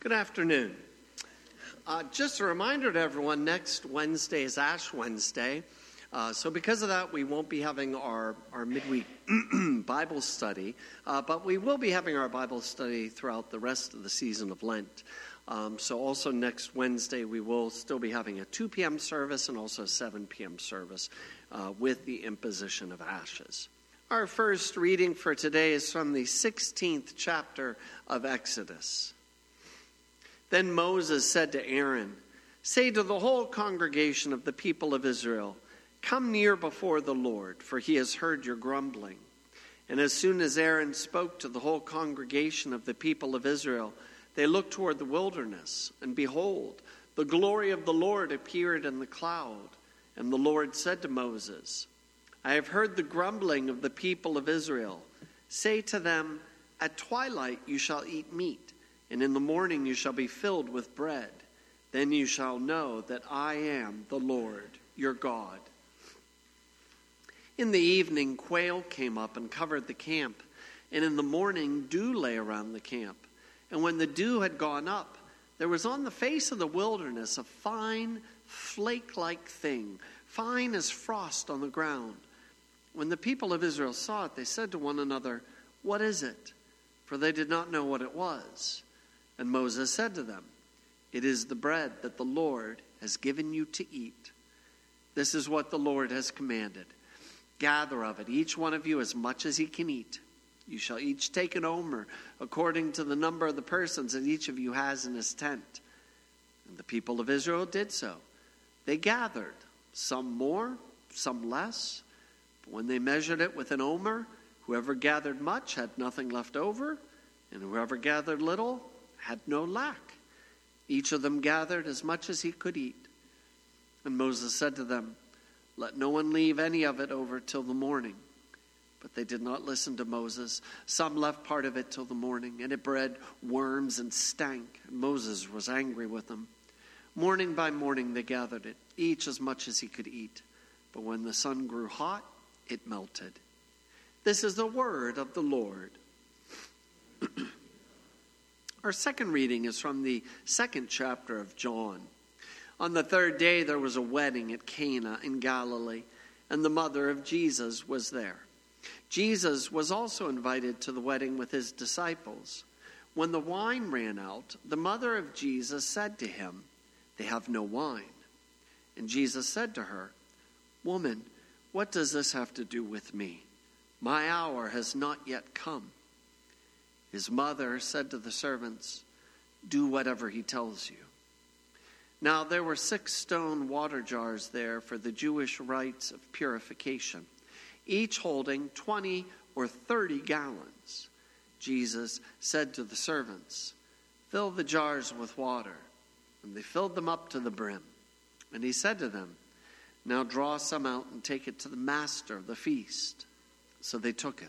Good afternoon. Uh, just a reminder to everyone next Wednesday is Ash Wednesday. Uh, so, because of that, we won't be having our, our midweek Bible study, uh, but we will be having our Bible study throughout the rest of the season of Lent. Um, so, also next Wednesday, we will still be having a 2 p.m. service and also a 7 p.m. service uh, with the imposition of ashes. Our first reading for today is from the 16th chapter of Exodus. Then Moses said to Aaron, Say to the whole congregation of the people of Israel, Come near before the Lord, for he has heard your grumbling. And as soon as Aaron spoke to the whole congregation of the people of Israel, they looked toward the wilderness, and behold, the glory of the Lord appeared in the cloud. And the Lord said to Moses, I have heard the grumbling of the people of Israel. Say to them, At twilight you shall eat meat and in the morning you shall be filled with bread. Then you shall know that I am the Lord your God. In the evening, quail came up and covered the camp, and in the morning, dew lay around the camp. And when the dew had gone up, there was on the face of the wilderness a fine, flake like thing, fine as frost on the ground. When the people of Israel saw it, they said to one another, What is it? For they did not know what it was. And Moses said to them, It is the bread that the Lord has given you to eat. This is what the Lord has commanded. Gather of it, each one of you, as much as he can eat. You shall each take an omer, according to the number of the persons that each of you has in his tent. And the people of Israel did so. They gathered, some more, some less. But when they measured it with an omer, whoever gathered much had nothing left over, and whoever gathered little had no lack. Each of them gathered as much as he could eat. And Moses said to them, Let no one leave any of it over till the morning. But they did not listen to Moses. Some left part of it till the morning, and it bred worms and stank. And Moses was angry with them. Morning by morning they gathered it, each as much as he could eat. But when the sun grew hot, it melted. This is the word of the Lord. Our second reading is from the second chapter of John. On the third day, there was a wedding at Cana in Galilee, and the mother of Jesus was there. Jesus was also invited to the wedding with his disciples. When the wine ran out, the mother of Jesus said to him, They have no wine. And Jesus said to her, Woman, what does this have to do with me? My hour has not yet come. His mother said to the servants, Do whatever he tells you. Now there were six stone water jars there for the Jewish rites of purification, each holding 20 or 30 gallons. Jesus said to the servants, Fill the jars with water. And they filled them up to the brim. And he said to them, Now draw some out and take it to the master of the feast. So they took it.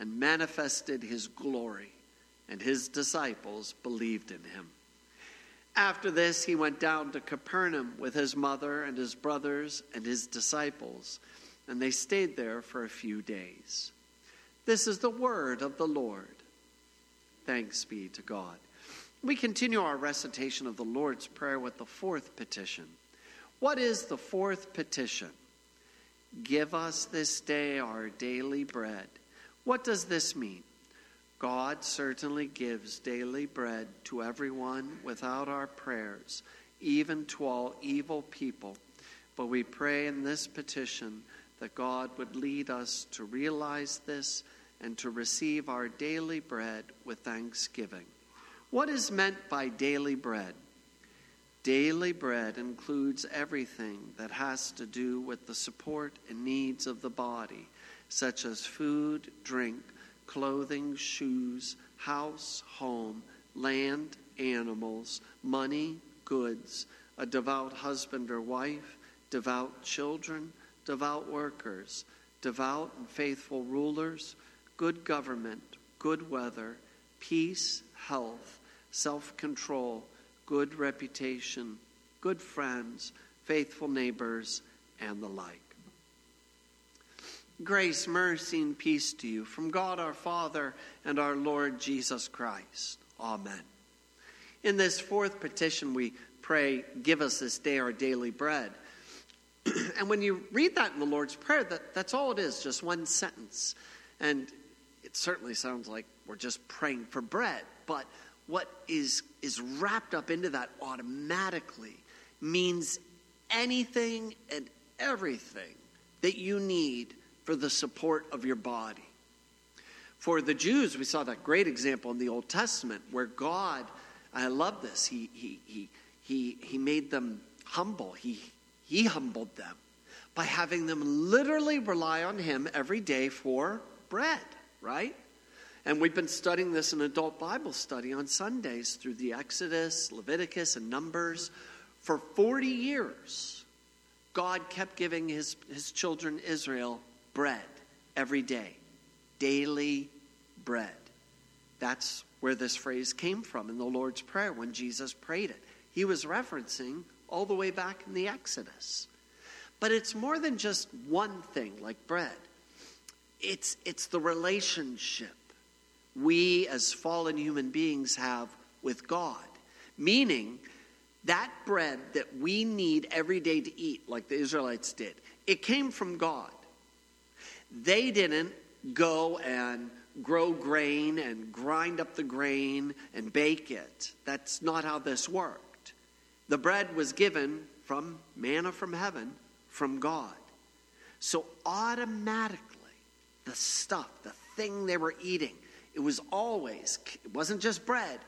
and manifested his glory, and his disciples believed in him. After this, he went down to Capernaum with his mother and his brothers and his disciples, and they stayed there for a few days. This is the word of the Lord. Thanks be to God. We continue our recitation of the Lord's Prayer with the fourth petition. What is the fourth petition? Give us this day our daily bread what does this mean? God certainly gives daily bread to everyone without our prayers, even to all evil people. But we pray in this petition that God would lead us to realize this and to receive our daily bread with thanksgiving. What is meant by daily bread? Daily bread includes everything that has to do with the support and needs of the body such as food, drink, clothing, shoes, house, home, land, animals, money, goods, a devout husband or wife, devout children, devout workers, devout and faithful rulers, good government, good weather, peace, health, self control, good reputation, good friends, faithful neighbors, and the like. Grace, mercy, and peace to you from God our Father and our Lord Jesus Christ. Amen. In this fourth petition, we pray, Give us this day our daily bread. and when you read that in the Lord's Prayer, that, that's all it is, just one sentence. And it certainly sounds like we're just praying for bread. But what is, is wrapped up into that automatically means anything and everything that you need for the support of your body. For the Jews, we saw that great example in the Old Testament where God, I love this, he, he, he, he, he made them humble. He, he humbled them by having them literally rely on Him every day for bread, right? And we've been studying this in adult Bible study on Sundays through the Exodus, Leviticus, and Numbers. For 40 years, God kept giving his, his children Israel bread every day, daily bread. That's where this phrase came from in the Lord's Prayer when Jesus prayed it. He was referencing all the way back in the Exodus. But it's more than just one thing like bread, it's, it's the relationship we as fallen human beings have with God. Meaning, that bread that we need every day to eat, like the Israelites did, it came from God. They didn't go and grow grain and grind up the grain and bake it. That's not how this worked. The bread was given from manna from heaven from God. So automatically, the stuff, the thing they were eating, it was always, it wasn't just bread,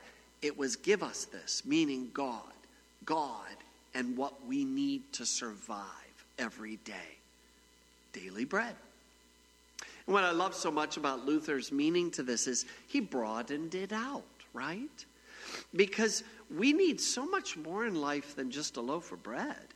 it was give us this, meaning God, God, and what we need to survive every day. Daily bread. And what I love so much about Luther's meaning to this is he broadened it out, right? Because we need so much more in life than just a loaf of bread.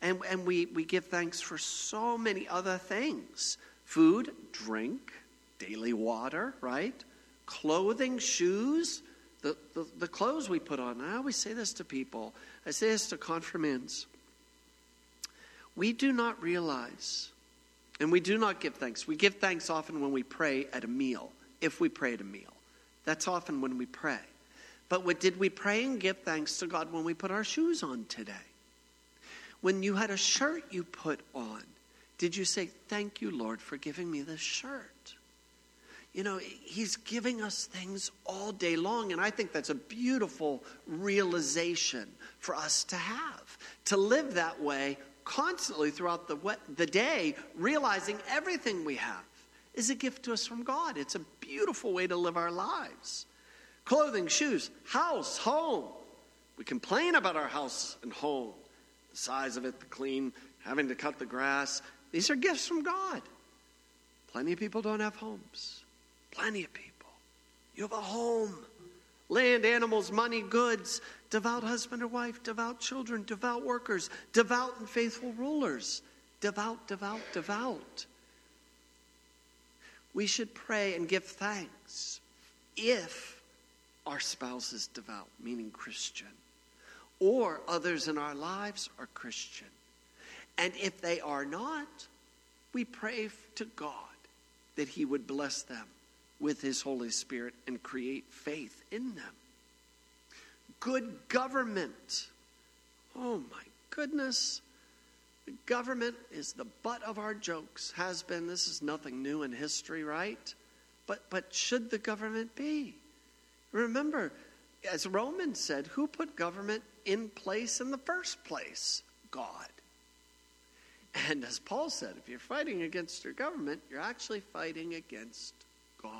And, and we, we give thanks for so many other things food, drink, daily water, right? clothing, shoes, the, the, the, clothes we put on. I always say this to people, I say this to confirmands. We do not realize, and we do not give thanks. We give thanks often when we pray at a meal, if we pray at a meal. That's often when we pray. But what did we pray and give thanks to God when we put our shoes on today? When you had a shirt you put on, did you say, Thank you, Lord, for giving me this shirt? You know, he's giving us things all day long, and I think that's a beautiful realization for us to have. To live that way constantly throughout the, the day, realizing everything we have is a gift to us from God. It's a beautiful way to live our lives. Clothing, shoes, house, home. We complain about our house and home, the size of it, the clean, having to cut the grass. These are gifts from God. Plenty of people don't have homes. Plenty of people. You have a home, land, animals, money, goods, devout husband or wife, devout children, devout workers, devout and faithful rulers. Devout, devout, devout. We should pray and give thanks if our spouse is devout, meaning Christian, or others in our lives are Christian. And if they are not, we pray to God that He would bless them with His Holy Spirit and create faith in them. Good government. Oh my goodness. The government is the butt of our jokes, has been. This is nothing new in history, right? But, but should the government be? Remember, as Romans said, who put government in place in the first place? God. And as Paul said, if you're fighting against your government, you're actually fighting against God.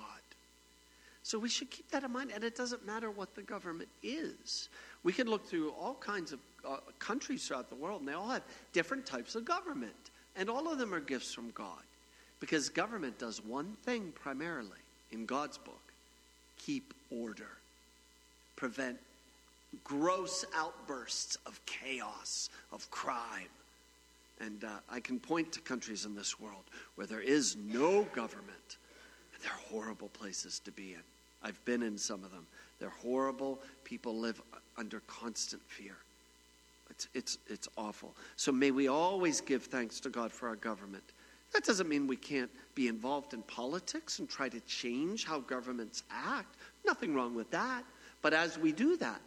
So we should keep that in mind, and it doesn't matter what the government is. We can look through all kinds of uh, countries throughout the world, and they all have different types of government, and all of them are gifts from God. Because government does one thing primarily in God's book keep order, prevent gross outbursts of chaos, of crime. And uh, I can point to countries in this world where there is no government. They're horrible places to be in. I've been in some of them. They're horrible. People live under constant fear. It's, it's, it's awful. So may we always give thanks to God for our government. That doesn't mean we can't be involved in politics and try to change how governments act. Nothing wrong with that. But as we do that,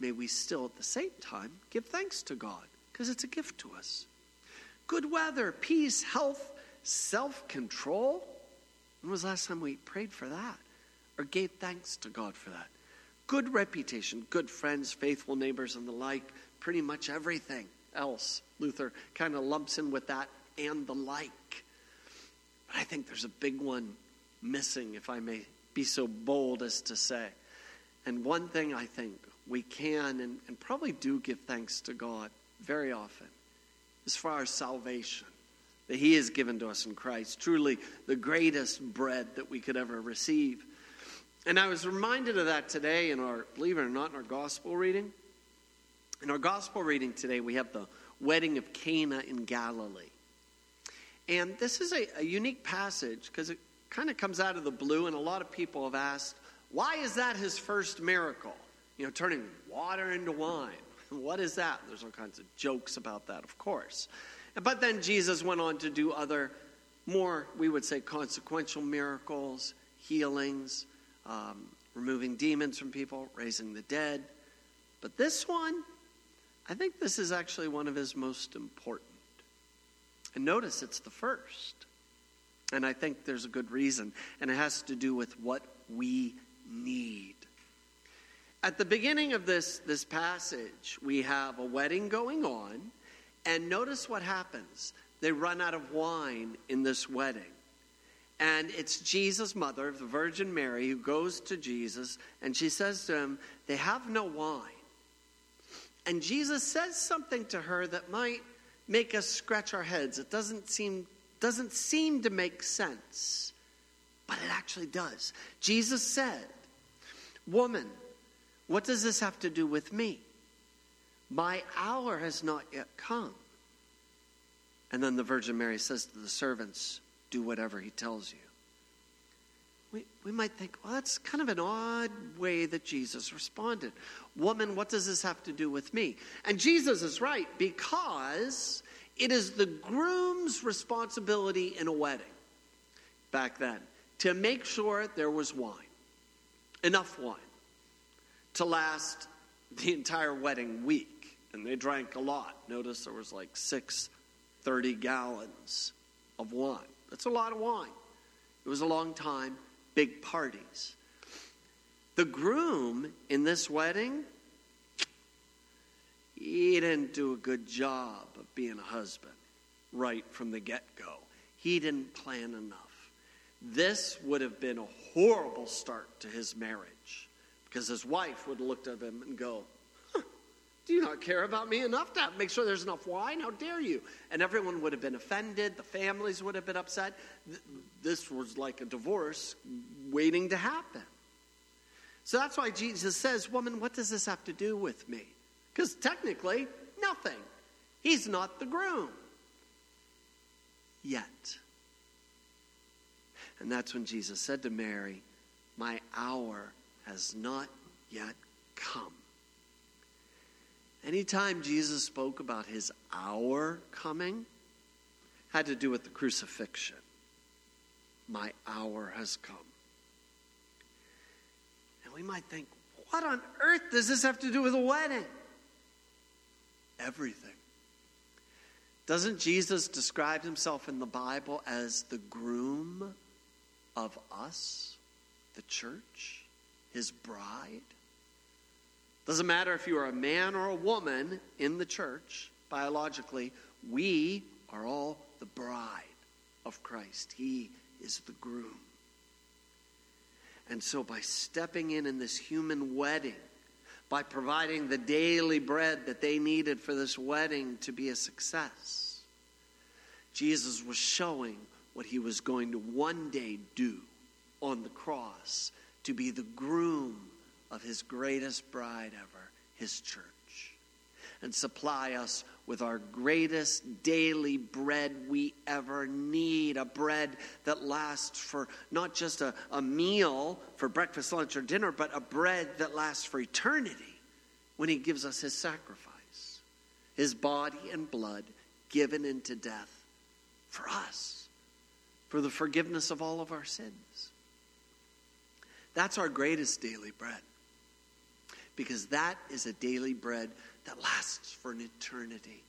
may we still at the same time give thanks to God because it's a gift to us. Good weather, peace, health, self control. When was the last time we prayed for that or gave thanks to God for that? Good reputation, good friends, faithful neighbors, and the like. Pretty much everything else. Luther kind of lumps in with that and the like. But I think there's a big one missing, if I may be so bold as to say. And one thing I think we can and, and probably do give thanks to God very often is for our salvation that He has given to us in Christ. Truly the greatest bread that we could ever receive. And I was reminded of that today in our, believe it or not, in our gospel reading. In our gospel reading today, we have the wedding of Cana in Galilee. And this is a, a unique passage because it kind of comes out of the blue, and a lot of people have asked, why is that his first miracle? You know, turning water into wine. What is that? There's all kinds of jokes about that, of course. But then Jesus went on to do other, more, we would say, consequential miracles, healings, um, removing demons from people, raising the dead. But this one, I think this is actually one of his most important. And notice it's the first. And I think there's a good reason. And it has to do with what we need. At the beginning of this, this passage, we have a wedding going on. And notice what happens. They run out of wine in this wedding. And it's Jesus' mother, the Virgin Mary, who goes to Jesus and she says to him, They have no wine. And Jesus says something to her that might make us scratch our heads. It doesn't seem, doesn't seem to make sense, but it actually does. Jesus said, Woman, what does this have to do with me? My hour has not yet come. And then the Virgin Mary says to the servants, Do whatever he tells you. We, we might think, well, that's kind of an odd way that Jesus responded. Woman, what does this have to do with me? And Jesus is right because it is the groom's responsibility in a wedding back then to make sure there was wine, enough wine to last the entire wedding week. And they drank a lot. Notice there was like six 30 gallons of wine. That's a lot of wine. It was a long time, big parties. The groom in this wedding, he didn't do a good job of being a husband right from the get go. He didn't plan enough. This would have been a horrible start to his marriage because his wife would have looked at him and go, Do you not care about me enough to make sure there's enough wine? How dare you? And everyone would have been offended. The families would have been upset. This was like a divorce waiting to happen. So that's why Jesus says, Woman, what does this have to do with me? Because technically, nothing. He's not the groom. Yet. And that's when Jesus said to Mary, My hour has not yet come. Anytime Jesus spoke about his hour coming, had to do with the crucifixion. My hour has come. And we might think, what on earth does this have to do with a wedding? Everything. Doesn't Jesus describe himself in the Bible as the groom of us, the church, his bride? Doesn't matter if you are a man or a woman in the church, biologically, we are all the bride of Christ. He is the groom. And so, by stepping in in this human wedding, by providing the daily bread that they needed for this wedding to be a success. Jesus was showing what he was going to one day do on the cross to be the groom of his greatest bride ever, his church and supply us with our greatest daily bread we ever need. A bread that lasts for not just a, a meal for breakfast, lunch, or dinner, but a bread that lasts for eternity when He gives us His sacrifice, His body and blood given into death for us, for the forgiveness of all of our sins. That's our greatest daily bread because that is a daily bread that lasts for an eternity.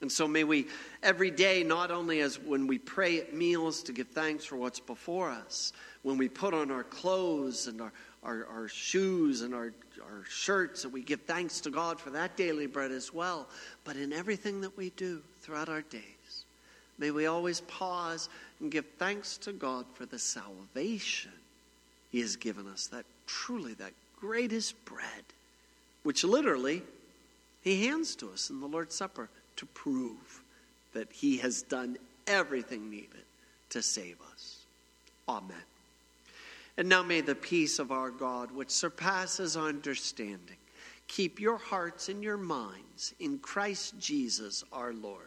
And so may we every day, not only as when we pray at meals to give thanks for what's before us, when we put on our clothes and our, our, our shoes and our, our shirts, and we give thanks to God for that daily bread as well, but in everything that we do throughout our days, may we always pause and give thanks to God for the salvation He has given us, that truly that greatest bread, which literally He hands to us in the Lord's Supper to prove that He has done everything needed to save us. Amen. And now may the peace of our God, which surpasses understanding, keep your hearts and your minds in Christ Jesus our Lord.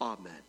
Amen.